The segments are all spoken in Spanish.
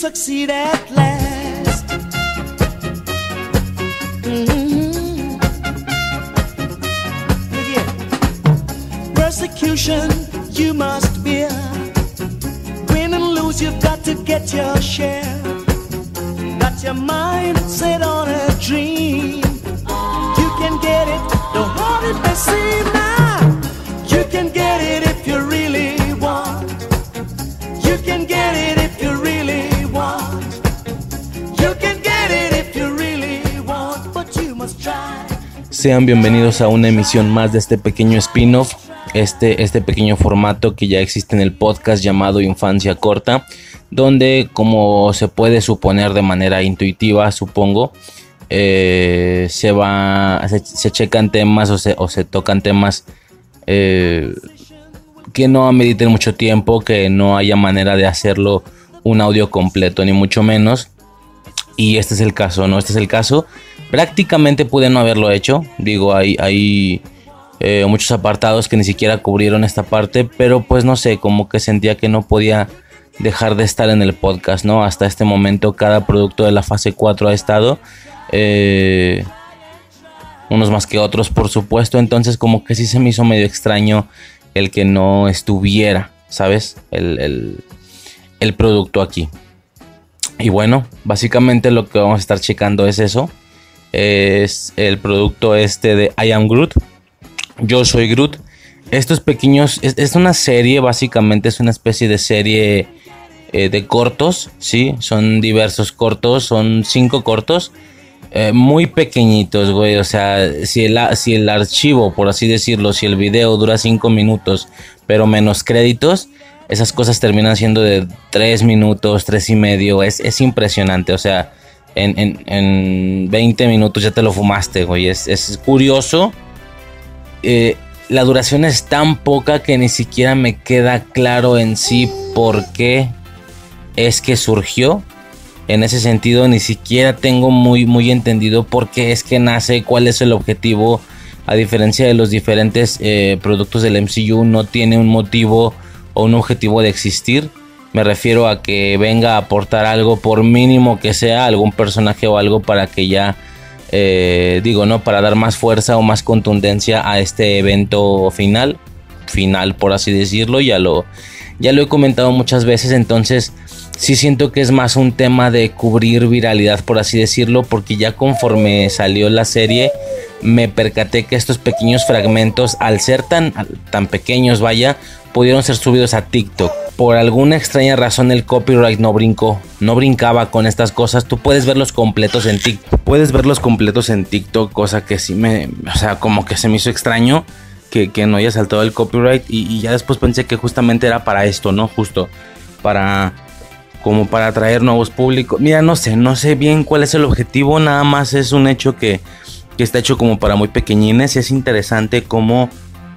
succeed at last. Mhm. Yeah. Persecution you must bear. Win and lose, you've got to get your share. Got your mind set on a dream. Sean bienvenidos a una emisión más de este pequeño spin-off, este, este pequeño formato que ya existe en el podcast llamado Infancia Corta, donde como se puede suponer de manera intuitiva, supongo, eh, se va, se, se checan temas o se, o se tocan temas eh, que no ameriten mucho tiempo, que no haya manera de hacerlo un audio completo, ni mucho menos. Y este es el caso, ¿no? Este es el caso. Prácticamente pude no haberlo hecho. Digo, hay, hay eh, muchos apartados que ni siquiera cubrieron esta parte. Pero pues no sé, como que sentía que no podía dejar de estar en el podcast, ¿no? Hasta este momento cada producto de la fase 4 ha estado. eh, unos más que otros, por supuesto. Entonces como que sí se me hizo medio extraño el que no estuviera, ¿sabes? El, el, el producto aquí. Y bueno, básicamente lo que vamos a estar checando es eso. Es el producto este de I Am Groot. Yo soy Groot. Estos pequeños, es, es una serie, básicamente es una especie de serie eh, de cortos, ¿sí? Son diversos cortos, son cinco cortos. eh, muy pequeñitos, güey. O sea, si el, si el archivo, por así decirlo, si el video dura cinco minutos, pero menos créditos, esas cosas terminan siendo de tres minutos, tres y medio. Es, es impresionante. O sea, en, en, en 20 minutos ya te lo fumaste, güey. Es, es curioso. Eh, la duración es tan poca que ni siquiera me queda claro en sí por qué es que surgió. En ese sentido, ni siquiera tengo muy, muy entendido por qué es que nace, cuál es el objetivo. A diferencia de los diferentes eh, productos del MCU, no tiene un motivo o un objetivo de existir. Me refiero a que venga a aportar algo, por mínimo que sea, algún personaje o algo para que ya, eh, digo, ¿no? Para dar más fuerza o más contundencia a este evento final. Final, por así decirlo. Ya lo, ya lo he comentado muchas veces, entonces sí siento que es más un tema de cubrir viralidad, por así decirlo, porque ya conforme salió la serie, me percaté que estos pequeños fragmentos, al ser tan, tan pequeños, vaya, pudieron ser subidos a TikTok. Por alguna extraña razón el copyright no brincó, no brincaba con estas cosas. Tú puedes verlos completos en TikTok. Puedes verlos completos en TikTok, cosa que sí me, o sea, como que se me hizo extraño que, no haya saltado el copyright. Y, y ya después pensé que justamente era para esto, ¿no? Justo para como para atraer nuevos públicos. Mira, no sé, no sé bien cuál es el objetivo, nada más es un hecho que, que está hecho como para muy pequeñines y es interesante como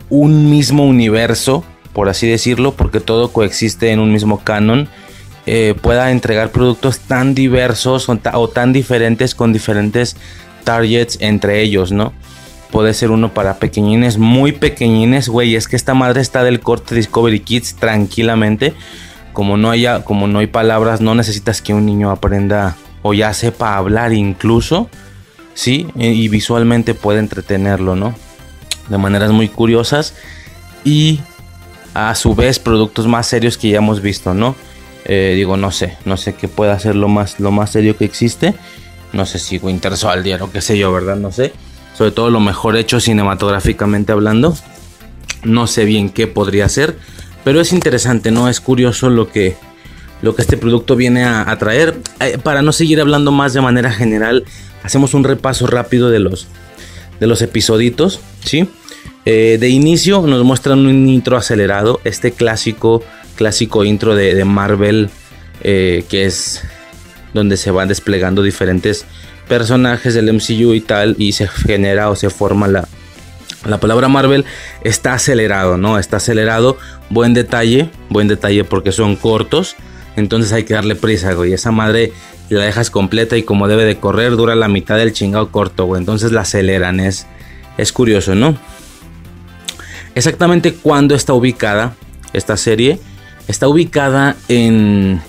un mismo universo, por así decirlo, porque todo coexiste en un mismo canon, eh, pueda entregar productos tan diversos o, o tan diferentes con diferentes targets entre ellos, ¿no? Puede ser uno para pequeñines, muy pequeñines, güey. Es que esta madre está del corte Discovery Kids tranquilamente como no haya, como no hay palabras, no necesitas que un niño aprenda o ya sepa hablar incluso, sí, y visualmente puede entretenerlo, ¿no? De maneras muy curiosas y a su vez productos más serios que ya hemos visto, ¿no? Eh, digo, no sé, no sé qué pueda ser lo más, lo más serio que existe. No sé si Winter Soldier o qué sé yo, ¿verdad? No sé. Sobre todo lo mejor hecho cinematográficamente hablando. No sé bien qué podría ser. Pero es interesante, ¿no? Es curioso lo que, lo que este producto viene a, traer. Eh, para no seguir hablando más de manera general, hacemos un repaso rápido de los, de los episoditos, ¿sí? Eh, de inicio nos muestran un intro acelerado, este clásico, clásico intro de, Marvel, eh, que es donde se van desplegando diferentes personajes del MCU y tal, y se genera o se forma la, la palabra Marvel está acelerado, ¿no? Está acelerado. Buen detalle, buen detalle porque son cortos. Entonces hay que darle prisa, güey. Esa madre la dejas completa y como debe de correr dura la mitad del chingado corto, güey. Entonces la aceleran. Es, Es curioso, ¿no? Exactamente cuándo está ubicada esta serie. Está ubicada en,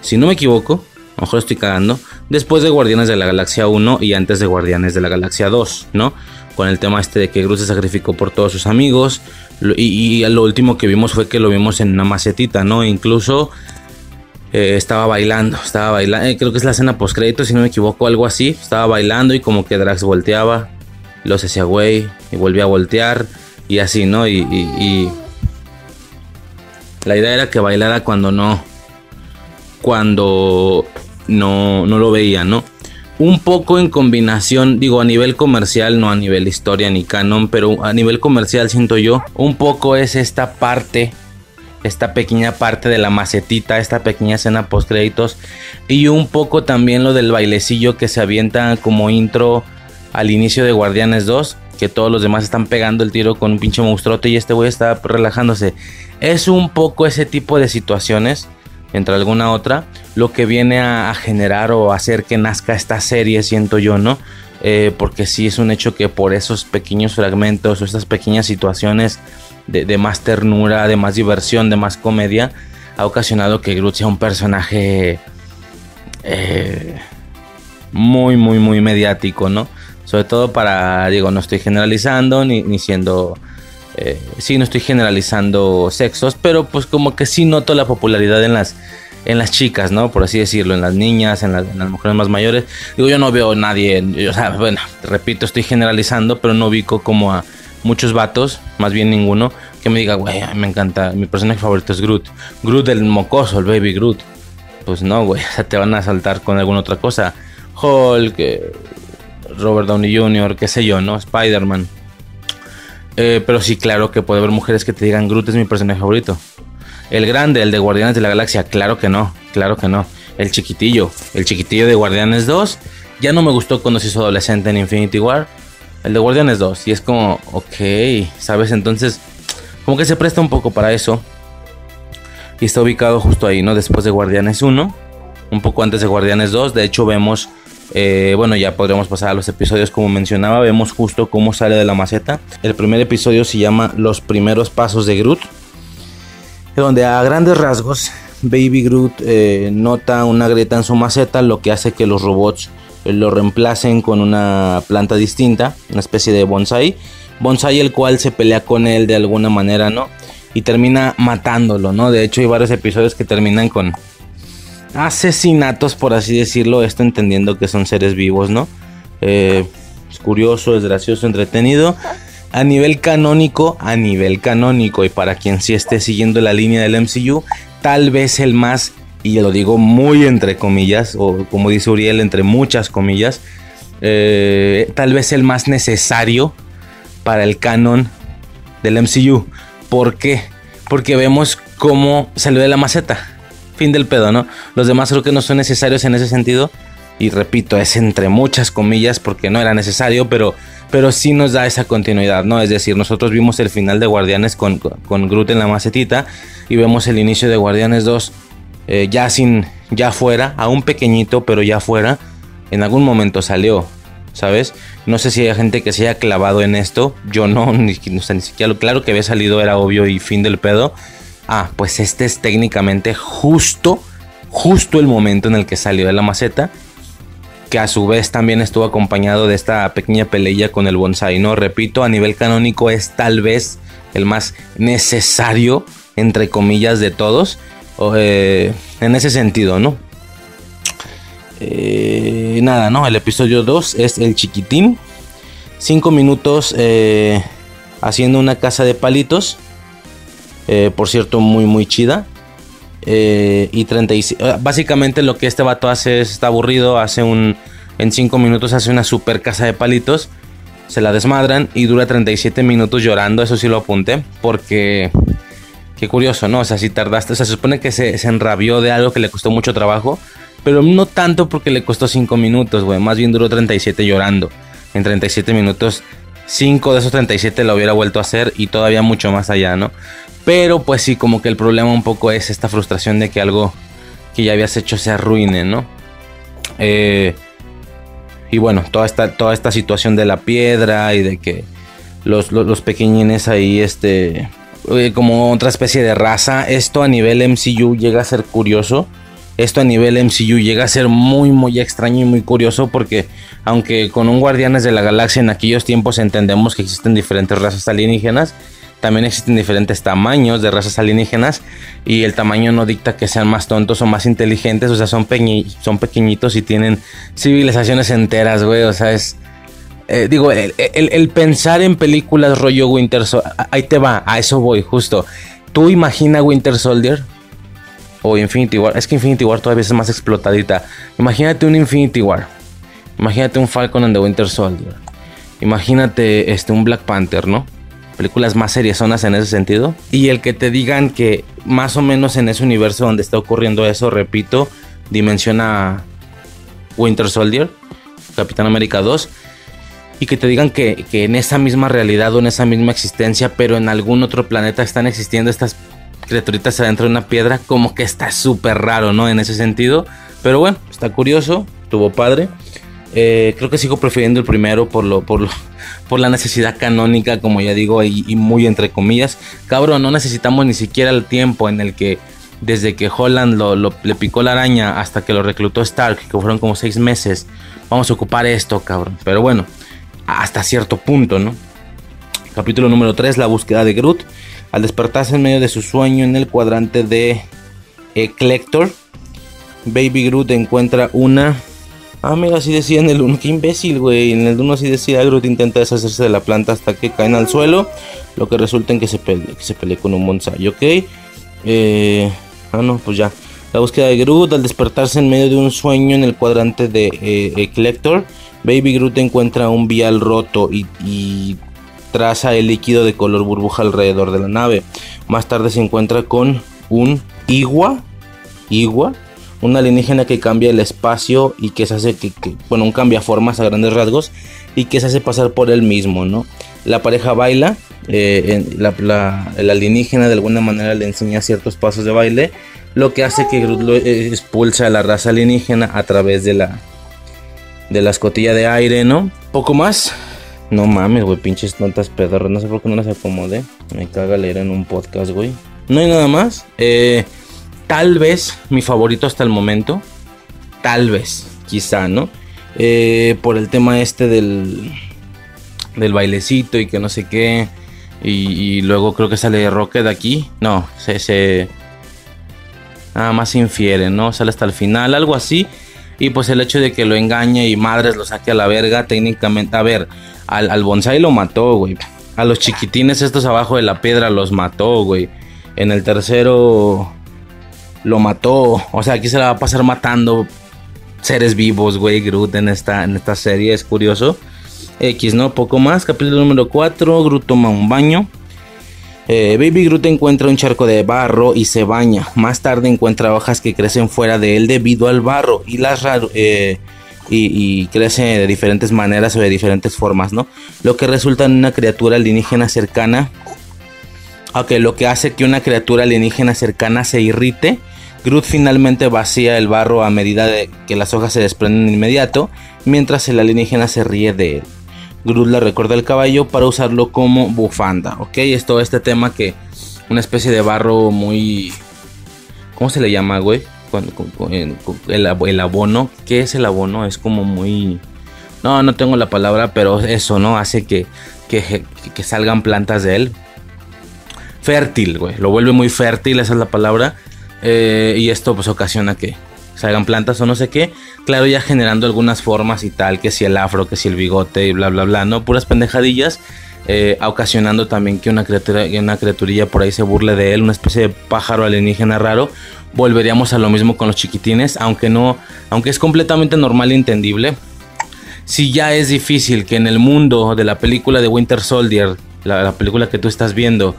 si no me equivoco, a lo mejor estoy cagando, después de Guardianes de la Galaxia 1 y antes de Guardianes de la Galaxia 2, ¿no? Con el tema este de que Groot se sacrificó por todos sus amigos. Y, lo último que vimos fue que lo vimos en una macetita, ¿no? incluso eh, estaba bailando, estaba bailando, eh, creo que es la escena post crédito, si no me equivoco, algo así. Estaba bailando y como que Drax volteaba, lo hacía güey y volvía a voltear y así, ¿no? Y, la idea era que bailara cuando no, cuando no, no lo veía, ¿no? Un poco en combinación, digo, a nivel comercial, no a nivel historia ni canon, pero a nivel comercial siento yo, un poco es esta parte esta pequeña parte de la macetita, esta pequeña escena post créditos y un poco también lo del bailecillo que se avienta como intro al inicio de Guardianes 2, que todos los demás están pegando el tiro con un pinche monstruote y este güey está relajándose. Es un poco ese tipo de situaciones, entre alguna otra, lo que viene a, generar o hacer que nazca esta serie, siento yo, ¿no? Eh, porque sí es un hecho que por esos pequeños fragmentos o estas pequeñas situaciones de, más ternura, de más diversión, de más comedia, ha ocasionado que Groot sea un personaje eh, muy, muy, muy mediático, ¿no? Sobre todo para, digo, no estoy generalizando ni, ni siendo... Eh, sí, no estoy generalizando sexos, pero pues como que sí noto la popularidad en las, en las chicas, ¿no? Por así decirlo, en las niñas, en, las mujeres más mayores. Digo, yo no veo a nadie, bueno, repito, estoy generalizando, pero no ubico como a muchos vatos, más bien ninguno, que me diga, güey, me encanta, mi personaje favorito es Groot. Groot el mocoso, el baby Groot. Pues no, güey, o sea, te van a saltar con alguna otra cosa. Hulk, eh, Robert Downey Jr., qué sé yo, ¿no? Spider-Man. Eh, pero sí, claro que puede haber mujeres que te digan Groot es mi personaje favorito. El grande, el de Guardianes de la Galaxia, claro que no, claro que no. El chiquitillo, el chiquitillo de Guardianes 2, ya no me gustó cuando se hizo adolescente en Infinity War. El de Guardianes 2. Y es como, ok, ¿sabes? Entonces, como que se presta un poco para eso. Y está ubicado justo ahí, ¿no? Después de Guardianes 1. Un poco antes de Guardianes 2. De hecho, vemos, eh, bueno, ya podríamos pasar a los episodios como mencionaba. Vemos justo cómo sale de la maceta. El primer episodio se llama Los primeros pasos de Groot. Donde a grandes rasgos, Baby Groot eh, nota una grieta en su maceta, lo que hace que los robots lo reemplacen con una planta distinta, una especie de bonsai. Bonsai el cual se pelea con él de alguna manera, ¿no? Y termina matándolo, ¿no? De hecho hay varios episodios que terminan con asesinatos, por así decirlo, esto entendiendo que son seres vivos, ¿no? Eh, es curioso, es gracioso, entretenido. A nivel canónico, a nivel canónico, y para quien sí esté siguiendo la línea del MCU, tal vez el más y lo digo muy entre comillas, o como dice Uriel, entre muchas comillas, eh, tal vez el más necesario para el canon del MCU. ¿Por qué? Porque vemos cómo salió de la maceta. Fin del pedo, ¿no? Los demás creo que no son necesarios en ese sentido. Y repito, es entre muchas comillas porque no era necesario, pero, pero sí nos da esa continuidad, ¿no? Es decir, nosotros vimos el final de Guardianes con, con Groot en la macetita y vemos el inicio de Guardianes 2 eh, ya sin, ya fuera, aún pequeñito, pero ya fuera, en algún momento salió, ¿sabes? No sé si hay gente que se haya clavado en esto, yo no, ni, ni siquiera lo claro que había salido era obvio y fin del pedo. Ah, pues este es técnicamente justo, justo el momento en el que salió de la maceta, que a su vez también estuvo acompañado de esta pequeña pelea con el bonsai, ¿no? Repito, a nivel canónico es tal vez el más necesario, entre comillas, de todos eh, en ese sentido, ¿no? Eh, nada, ¿no? El episodio 2 es el chiquitín. 5 minutos eh, haciendo una casa de palitos. Por cierto, muy, muy chida. y 36. Básicamente lo que este vato hace es, está aburrido. Hace un... En 5 minutos hace una super casa de palitos. Se la desmadran y dura 37 minutos llorando. Eso sí lo apunté. Porque Qué curioso, ¿no? O sea, si tardaste, o sea, se supone que se, enrabió de algo que le costó mucho trabajo, pero no tanto porque le costó 5 minutos, güey, más bien duró 37 llorando. En 37 minutos, 5 de esos 37 lo hubiera vuelto a hacer y todavía mucho más allá, ¿no? Pero pues sí, como que el problema un poco es esta frustración de que algo que ya habías hecho se arruine, ¿no? Eh, y bueno, toda esta, toda esta situación de la piedra y de que los, los, pequeñines ahí, este, eh, como otra especie de raza, esto a nivel MCU llega a ser curioso. Esto a nivel MCU llega a ser muy, muy extraño y muy curioso porque aunque con un Guardianes de la Galaxia en aquellos tiempos entendemos que existen diferentes razas alienígenas, también existen diferentes tamaños de razas alienígenas y el tamaño no dicta que sean más tontos o más inteligentes, o sea, son, pequeñitos y tienen civilizaciones enteras, güey, o sea, es... Eh, digo, el, pensar en películas rollo Winter Soldier, ahí te va, a eso voy, justo. Tú imagina Winter Soldier o Infinity War, es que Infinity War todavía es más explotadita. Imagínate un Infinity War, imagínate un Falcon and the Winter Soldier, imagínate este, un Black Panther, ¿no? Películas más seriezonas en ese sentido. Y el que te digan que más o menos en ese universo donde está ocurriendo eso, repito, dimensiona Winter Soldier, Capitán América 2. Y que te digan que, en esa misma realidad o en esa misma existencia, pero en algún otro planeta están existiendo estas criaturitas adentro de una piedra, como que está súper raro, ¿no? En ese sentido. Pero bueno, está curioso, tuvo padre. Eh, creo que sigo prefiriendo el primero por lo, por lo, por la necesidad canónica, como ya digo, y, muy entre comillas. Cabrón, no necesitamos ni siquiera el tiempo en el que desde que Holland lo, le picó la araña hasta que lo reclutó Stark, que fueron como seis meses. Vamos a ocupar esto, cabrón. Pero bueno, hasta cierto punto, ¿no? Capítulo número 3, la búsqueda de Groot. Al despertarse en medio de su sueño en el cuadrante de Eclector, Baby Groot encuentra una Ah, mira, así decía en el 1. Qué imbécil, güey. En el 1 así decía, Groot intenta deshacerse de la planta hasta que caen al suelo. Lo que resulta en que se pelee, que se pelee con un bonsai, ¿ok? Eh, ah, no, pues ya. La búsqueda de Groot al despertarse en medio de un sueño en el cuadrante de eh. Baby Groot encuentra un vial roto y, y traza el líquido de color burbuja alrededor de la nave. Más tarde se encuentra con un Igua. Igua un alienígena que cambia el espacio y que se hace que, bueno, un cambia formas a grandes rasgos y que se hace pasar por él mismo, ¿no? La pareja baila, eh, el alienígena de alguna manera le enseña ciertos pasos de baile, lo que hace que Groot eh, expulsa a la raza alienígena a través de la de la escotilla de aire, ¿no? Poco más. No mames, güey, pinches tontas pedorras. No sé por qué no las acomodé. Me caga leer en un podcast, güey. No hay nada más. Eh, tal vez mi favorito hasta el momento. Tal vez, quizá, ¿no? Eh, por el tema este del, del bailecito y que no sé qué. Y, luego creo que sale Rocket aquí. No, se. Nada más infiere, ¿no? Sale hasta el final, algo así. Y pues el hecho de que lo engañe y madres lo saque a la verga, técnicamente. A ver, al, al bonsai lo mató, güey. A los chiquitines estos abajo de la piedra los mató, güey. En el tercero lo mató. O sea, aquí se la va a pasar matando seres vivos, güey, Groot en esta, en esta serie. Es curioso. X, ¿no? Poco más. Capítulo número 4. Groot toma un baño. Eh, Baby Groot encuentra un charco de barro y se baña. Más tarde encuentra hojas que crecen fuera de él debido al barro y las eh, y, y, crece de diferentes maneras o de diferentes formas, ¿no? Lo que resulta en una criatura alienígena cercana. Aunque lo que hace que una criatura alienígena cercana se irrite Groot finalmente vacía el barro a medida de que las hojas se desprenden de inmediato, mientras el alienígena se ríe de él. Groot le recuerda el caballo para usarlo como bufanda, ¿ok? Es todo este tema que una especie de barro muy... ¿Cómo se le llama, güey? el, abono, ¿qué es el abono? Es como muy... No, no tengo la palabra, pero eso, ¿no? Hace que, que salgan plantas de él. Fértil, güey. Lo vuelve muy fértil, esa es la palabra. Eh, y esto pues ocasiona que salgan plantas o no sé qué. Claro, ya generando algunas formas y tal, que si el afro, que si el bigote y bla, bla, bla, ¿no? Puras pendejadillas. Eh, ocasionando también que una, criatura, una criaturilla por ahí se burle de él, una especie de pájaro alienígena raro. Volveríamos a lo mismo con los chiquitines, aunque no, aunque es completamente normal e entendible. Si ya es difícil que en el mundo de la película de Winter Soldier, la película que tú estás viendo,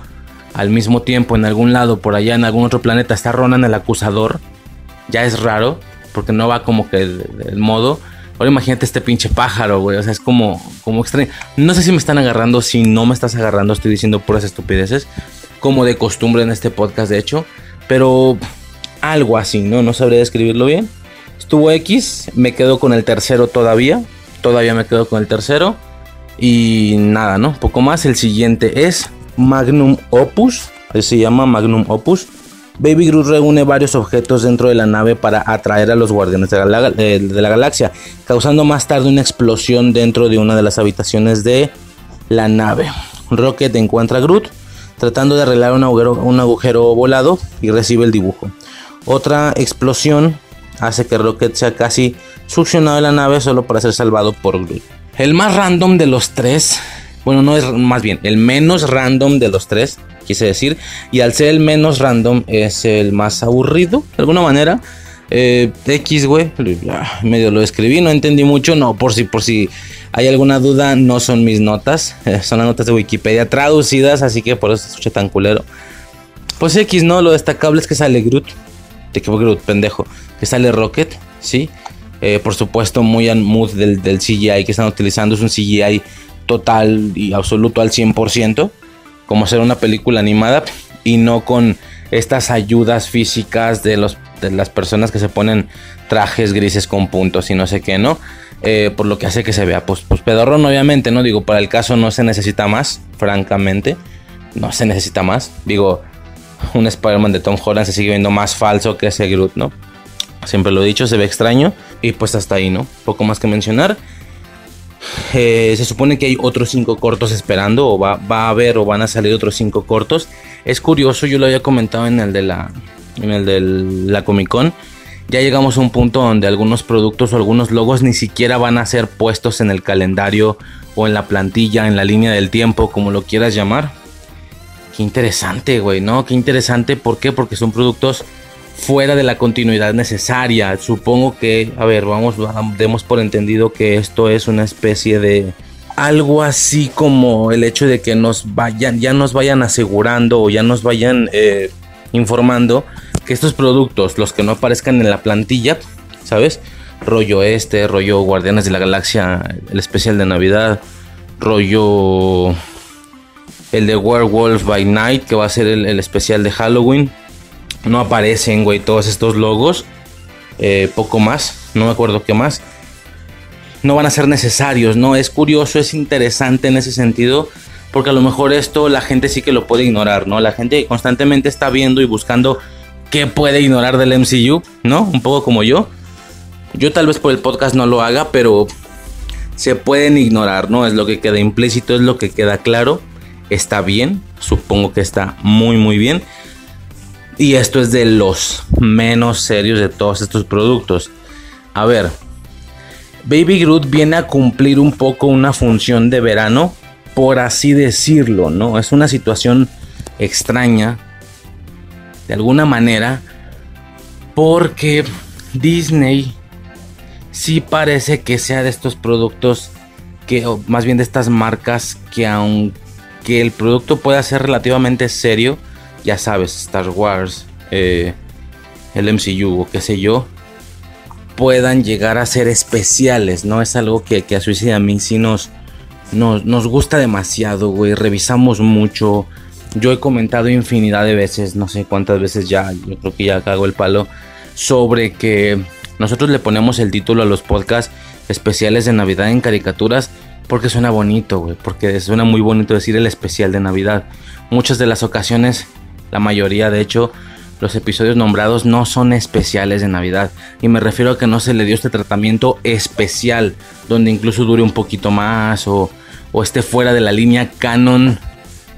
al mismo tiempo en algún lado, por allá en algún otro planeta, está Ronan el acusador, ya es raro, porque no va como que el, modo. Ahora imagínate este pinche pájaro, güey. O sea, es como, como extraño. No sé si me están agarrando, si no me estás agarrando, estoy diciendo puras estupideces. Como de costumbre en este podcast, de hecho. Pero algo así, ¿no? No sabría describirlo bien. Estuvo X, me quedo con el tercero todavía. todavía me quedo con el tercero. Y nada, ¿no? Poco más. El siguiente es Magnum Opus. Se llama Magnum Opus. Baby Groot reúne varios objetos dentro de la nave para atraer a los guardianes de la, de la, galaxia, causando más tarde una explosión dentro de una de las habitaciones de la nave. Rocket encuentra a Groot tratando de arreglar un agujero, un agujero volado y recibe el dibujo. Otra explosión hace que Rocket sea casi succionado de la nave solo para ser salvado por Groot. El más random de los tres, bueno, no es más bien, el menos random de los tres, quise decir, y al ser el menos random es el más aburrido, de alguna manera. Eh, X, güey, medio lo escribí, no entendí mucho, no, por si, por si hay alguna duda, no son mis notas, son las notas de Wikipedia traducidas, así que por eso se escucha tan culero. Pues X, ¿no? Lo destacable es que sale Groot, de que Groot, pendejo, que sale Rocket, ¿sí? Eh, por supuesto, muy al mood del, CGI que están utilizando. Es un CGI total y absoluto al 100%. Como ser una película animada. Y no con estas ayudas físicas de, los, de las personas que se ponen trajes grises con puntos y no sé qué, ¿no? Eh, por lo que hace que se vea, pues, pues pedorrón, obviamente, ¿no? Digo, para el caso no se necesita más, francamente. No se necesita más. Digo, un Spider-Man de Tom Holland se sigue viendo más falso que ese Groot, ¿no? Siempre lo he dicho, se ve extraño. Y pues hasta ahí, ¿no? Poco más que mencionar. Eh, se supone que hay otros cinco cortos esperando, o va, a haber, o van a salir otros cinco cortos. Es curioso, yo lo había comentado en el de la, en el de la Comic Con. Ya llegamos a un punto donde algunos productos o algunos logos ni siquiera van a ser puestos en el calendario o en la plantilla, en la línea del tiempo, como lo quieras llamar. Qué interesante, güey, ¿no? Qué interesante. ¿Por qué? Porque son productos fuera de la continuidad necesaria. Supongo que, a ver, vamos, demos por entendido que esto es una especie de algo así como el hecho de que nos vayan, ya nos vayan asegurando o ya nos vayan eh, informando que estos productos, los que no aparezcan en la plantilla, ¿sabes? Rollo este, rollo Guardianes de la Galaxia, el especial de Navidad, rollo el de Werewolf by Night, que va a ser el especial de Halloween no aparecen, güey, todos estos logos. Eh, poco más, no me acuerdo qué más. No van a ser necesarios, ¿no? Es curioso, es interesante en ese sentido. Porque a lo mejor esto la gente sí que lo puede ignorar, ¿no? La gente constantemente está viendo y buscando qué puede ignorar del MCU, ¿no? Un poco como yo. Yo tal vez por el podcast no lo haga, pero se pueden ignorar, ¿no? Es lo que queda implícito, es lo que queda claro. Está bien, supongo que está muy, muy bien. Y esto es de los menos serios de todos estos productos. A ver, Baby Groot viene a cumplir un poco una función de verano, por así decirlo, ¿no? Es una situación extraña, de alguna manera, porque Disney sí parece que sea de estos productos que, o más bien de estas marcas que aunque el producto pueda ser relativamente serio, ya sabes, Star Wars, eh, el MCU o qué sé yo, puedan llegar a ser especiales, ¿no? Es algo que, a Suicide a mí sí nos, nos, gusta demasiado, güey. Revisamos mucho. Yo he comentado infinidad de veces, no sé cuántas veces ya, yo creo que ya cago el palo, sobre que nosotros le ponemos el título a los podcasts especiales de Navidad en caricaturas porque suena bonito, güey, porque suena muy bonito decir el especial de Navidad. Muchas de las ocasiones la mayoría, de hecho, los episodios nombrados no son especiales de Navidad. Y me refiero a que no se le dio este tratamiento especial, donde incluso dure un poquito más o, o esté fuera de la línea canon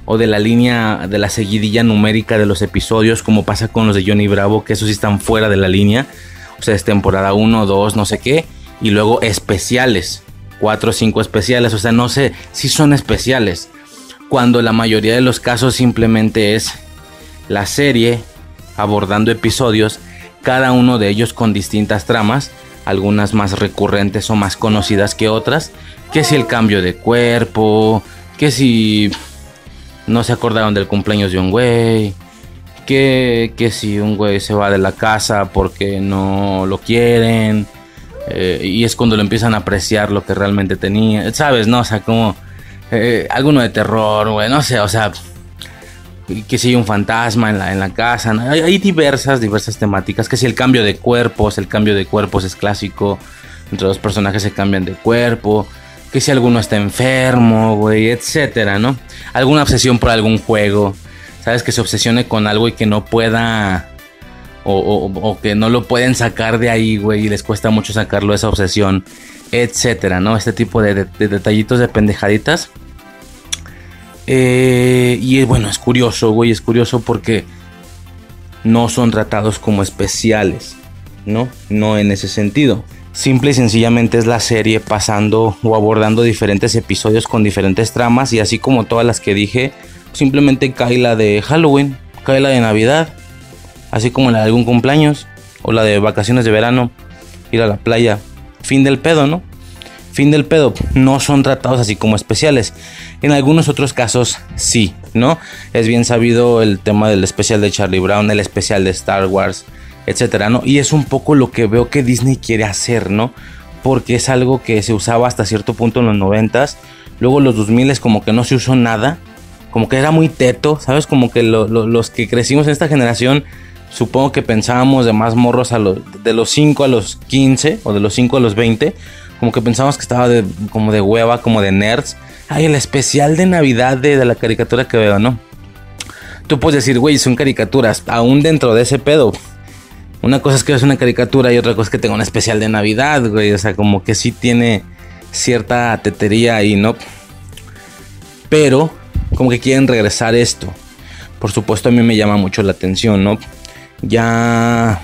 o de la línea de la seguidilla numérica de los episodios, como pasa con los de Johnny Bravo, que esos sí están fuera de la línea. O sea, es temporada 1, 2, no sé qué. Y luego especiales, 4 o 5 especiales. O sea, no sé si son especiales. Cuando la mayoría de los casos simplemente es la serie abordando episodios, cada uno de ellos con distintas tramas, algunas más recurrentes o más conocidas que otras, que si el cambio de cuerpo, que si no se acordaron del cumpleaños de un güey, que, que si un güey se va de la casa porque no lo quieren, eh, y es cuando lo empiezan a apreciar lo que realmente tenía, ¿sabes? No, o sea, como eh, alguno de terror, güey, no sé, o sea que si hay un fantasma en la, en la casa, hay, diversas, diversas temáticas, que si el cambio de cuerpos, el cambio de cuerpos es clásico, Entre los personajes se cambian de cuerpo. Que si alguno está enfermo, güey, etcétera, ¿no? Alguna obsesión por algún juego. ¿Sabes? Que se obsesione con algo y que no pueda. O, que no lo pueden sacar de ahí, güey, y les cuesta mucho sacarlo esa obsesión, etcétera, ¿no? Este tipo de, detallitos de pendejaditas. Eh, y bueno, es curioso, güey, es curioso porque no son tratados como especiales, ¿no? No en ese sentido. Simple y sencillamente es la serie pasando o abordando diferentes episodios con diferentes tramas y así como todas las que dije, simplemente cae la de Halloween, cae la de Navidad, así como la de algún cumpleaños o la de vacaciones de verano, ir a la playa, fin del pedo, ¿no? Fin del pedo, no son tratados así como especiales. En algunos otros casos sí, ¿no? Es bien sabido el tema del especial de Charlie Brown, el especial de Star Wars, etcétera, ¿no? Y es un poco lo que veo que Disney quiere hacer, ¿no? Porque es algo que se usaba hasta cierto punto en los 90s. Luego los 2000 es como que no se usó nada. Como que era muy teto, ¿sabes? Como que los que crecimos en esta generación, supongo que pensábamos de más morros a los, de los 5 a los 15 o de los 5 a los 20 como que pensábamos que estaba como de hueva, como de nerds. Ay, el especial de Navidad de, la caricatura que veo, ¿no? Tú puedes decir, güey, son caricaturas, aún dentro de ese pedo. Una cosa es que es una caricatura y otra cosa es que tenga un especial de Navidad, güey. O sea, como que sí tiene cierta tetería ahí, ¿no? Pero, como que quieren regresar esto. Por supuesto, a mí me llama mucho la atención, ¿no? Ya.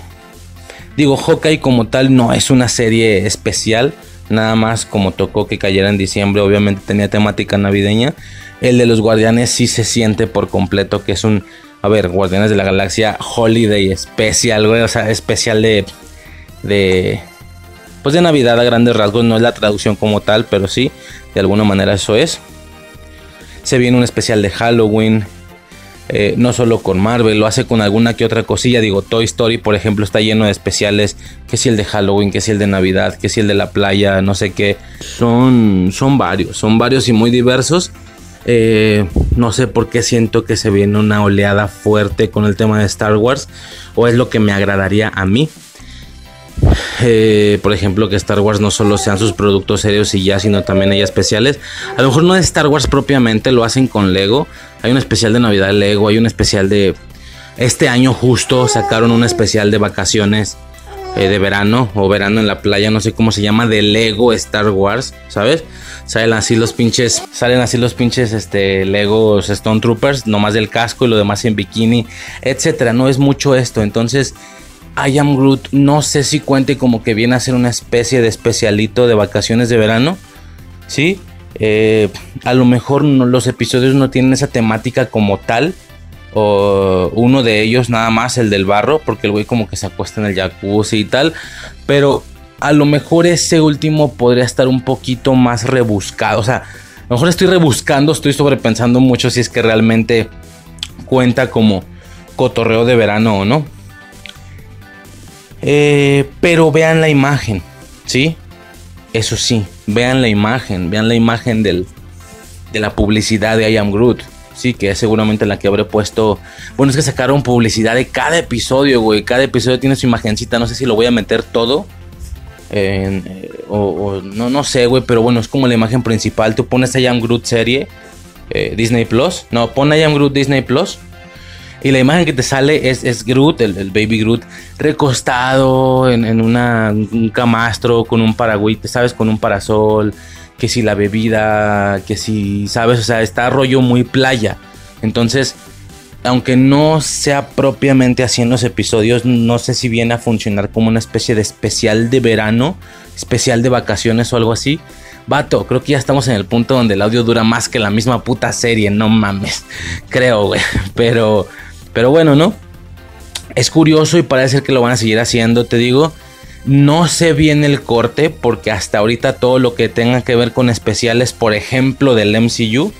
Digo, Hawkeye como tal no es una serie especial nada más como tocó que cayera en diciembre, obviamente tenía temática navideña. El de los guardianes sí se siente por completo que es un, a ver, Guardianes de la Galaxia Holiday especial, o sea, especial de, de, pues de Navidad a grandes rasgos, no es la traducción como tal, pero sí, de alguna manera eso es. Se viene un especial de Halloween, eh, no solo con Marvel, lo hace con alguna que otra cosilla. Digo, Toy Story, por ejemplo, está lleno de especiales. Que si el de Halloween, que si el de Navidad, que si el de la playa, no sé qué. Son, son varios, son varios y muy diversos. Eh, no sé por qué siento que se viene una oleada fuerte con el tema de Star Wars. O es lo que me agradaría a mí. Eh, por ejemplo, que Star Wars no solo sean sus productos serios y ya, sino también hay especiales. A lo mejor no de Star Wars propiamente, lo hacen con Lego. Hay un especial de Navidad Lego, hay un especial de... Este año justo sacaron un especial de vacaciones eh, de verano o verano en la playa, no sé cómo se llama, de Lego Star Wars, ¿sabes? Salen así los pinches, salen así los pinches este, Legos Stone Troopers, nomás del casco y lo demás en bikini, etcétera. No es mucho esto, entonces I Am Groot no sé si cuente como que viene a ser una especie de especialito de vacaciones de verano. ¿Sí? Eh, a lo mejor los episodios no tienen esa temática como tal. O uno de ellos nada más, el del barro, porque el güey como que se acuesta en el jacuzzi y tal. Pero a lo mejor ese último podría estar un poquito más rebuscado. O sea, a lo mejor estoy rebuscando, estoy sobrepensando mucho si es que realmente cuenta como cotorreo de verano o no. Eh, pero vean la imagen, ¿sí? Eso sí, vean la imagen, vean la imagen del, de la publicidad de I Am Groot. Sí, que es seguramente la que habré puesto. Bueno, es que sacaron publicidad de cada episodio, güey. Cada episodio tiene su imagencita. No sé si lo voy a meter todo. Eh, o, no, no sé, güey. Pero bueno, es como la imagen principal. Tú pones I Am Groot serie. Eh, Disney Plus. No, pon I Am Groot Disney Plus. Y la imagen que te sale es, es Groot, el, baby Groot, recostado en, una, un camastro con un paragüite, ¿sabes? Con un parasol, que si la bebida, que si, ¿sabes? O sea, está rollo muy playa. Entonces, aunque no sea propiamente así en los episodios, no sé si viene a funcionar como una especie de especial de verano, especial de vacaciones o algo así. Vato, creo que ya estamos en el punto donde el audio dura más que la misma puta serie, no mames. Creo, güey. Pero pero bueno, ¿no? Es curioso y parece que lo van a seguir haciendo, te digo. No sé bien el corte porque hasta ahorita todo lo que tenga que ver con especiales, por ejemplo, del MCU,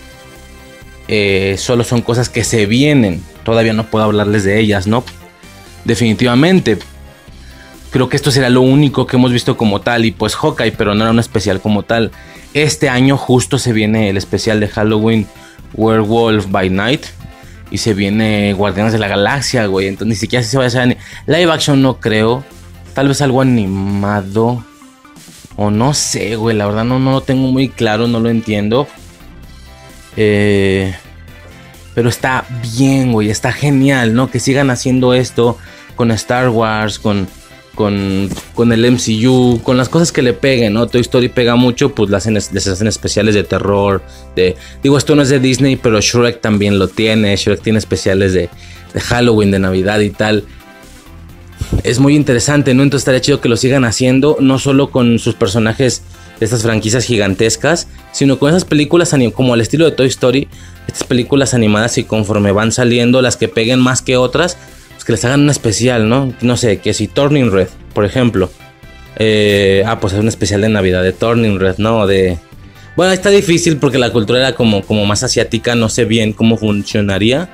eh, solo son cosas que se vienen. Todavía no puedo hablarles de ellas, ¿no? Definitivamente. Creo que esto será lo único que hemos visto como tal. Y pues Hawkeye, pero no era un especial como tal. Este año justo se viene el especial de Halloween Werewolf by Night y se viene Guardianes de la Galaxia, güey. Entonces ni siquiera se va a hacer live action, no creo. Tal vez algo animado. O no sé, güey, la verdad no, no lo tengo muy claro, no lo entiendo. Eh, pero está bien, güey, está genial, ¿no? Que sigan haciendo esto con Star Wars, con, con, con el MCU, con las cosas que le peguen, ¿no? Toy Story pega mucho, pues las hacen, les hacen especiales de terror. De, digo, esto no es de Disney, pero Shrek también lo tiene. Shrek tiene especiales de, de Halloween, de Navidad y tal es muy interesante, ¿no? Entonces estaría chido que lo sigan haciendo, no solo con sus personajes de estas franquicias gigantescas, sino con esas películas como al estilo de Toy Story, estas películas animadas y conforme van saliendo, las que peguen más que otras, que les hagan un especial, ¿no? No sé, que si Turning Red, por ejemplo. Eh, ah, pues es un especial de Navidad de Turning Red, ¿no? De... Bueno, está difícil porque la cultura era como, como más asiática, no sé bien cómo funcionaría.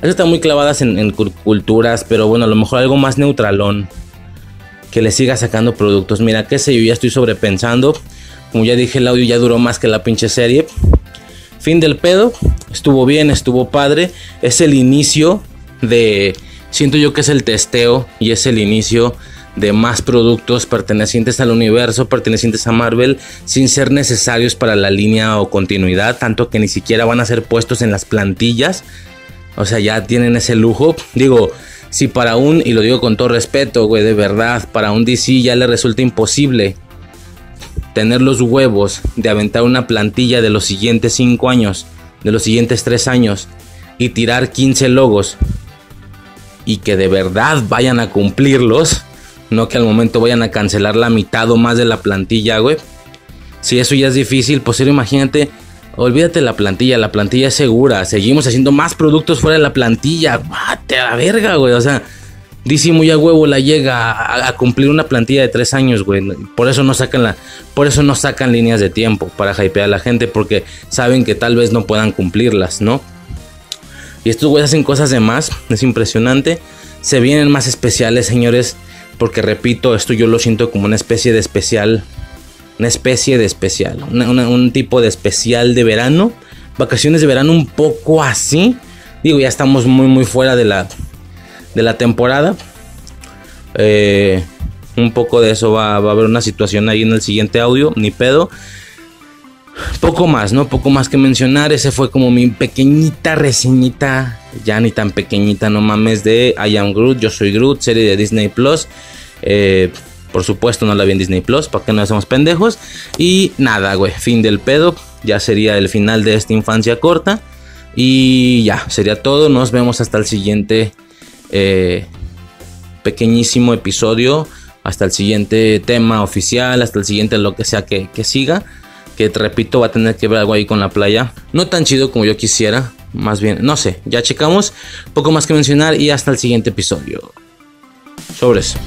Eso está muy clavadas en, culturas, pero bueno, a lo mejor algo más neutralón. Que le siga sacando productos. Mira, qué sé yo, ya estoy sobrepensando. Como ya dije, el audio ya duró más que la pinche serie. Fin del pedo. Estuvo bien, estuvo padre. Es el inicio de. Siento yo que es el testeo y es el inicio de más productos pertenecientes al universo, pertenecientes a Marvel, sin ser necesarios para la línea o continuidad, tanto que ni siquiera van a ser puestos en las plantillas o sea, ya tienen ese lujo. Digo, si para un, y lo digo con todo respeto, güey, de verdad, para un DC ya le resulta imposible tener los huevos de aventar una plantilla de los siguientes 5 años, de los siguientes 3 años, y tirar 15 logos, y que de verdad vayan a cumplirlos, no que al momento vayan a cancelar la mitad o más de la plantilla, güey. Si eso ya es difícil, pues imagínate Olvídate la plantilla, la plantilla es segura. Seguimos haciendo más productos fuera de la plantilla. Bate a la verga, güey. O sea, DC muy a huevo la llega a, cumplir una plantilla de tres años, güey. Por eso no sacan la, por eso no sacan líneas de tiempo para hypear a la gente, porque saben que tal vez no puedan cumplirlas, ¿no? Y estos güeyes hacen cosas de más, es impresionante. Se vienen más especiales, señores, porque repito, esto yo lo siento como una especie de especial una especie de especial, un tipo de especial de verano, vacaciones de verano un poco así. Digo, ya estamos muy muy fuera de la, de la temporada. Eh, un poco de eso va, va, a haber una situación ahí en el siguiente audio, ni pedo. Poco más, ¿no? Poco más que mencionar. Ese fue como mi pequeñita reseñita, ya ni tan pequeñita, no mames, de I Am Groot, Yo Soy Groot, serie de Disney Plus. Eh, por supuesto, no la vi en Disney Plus, para que no hacemos pendejos. Y nada, güey, fin del pedo. Ya sería el final de esta infancia corta. Y ya, sería todo. Nos vemos hasta el siguiente eh, pequeñísimo episodio. Hasta el siguiente tema oficial. Hasta el siguiente lo que sea que, que siga. Que te repito, va a tener que ver algo ahí con la playa. No tan chido como yo quisiera. Más bien, no sé, ya checamos. Poco más que mencionar y hasta el siguiente episodio. Sobre eso.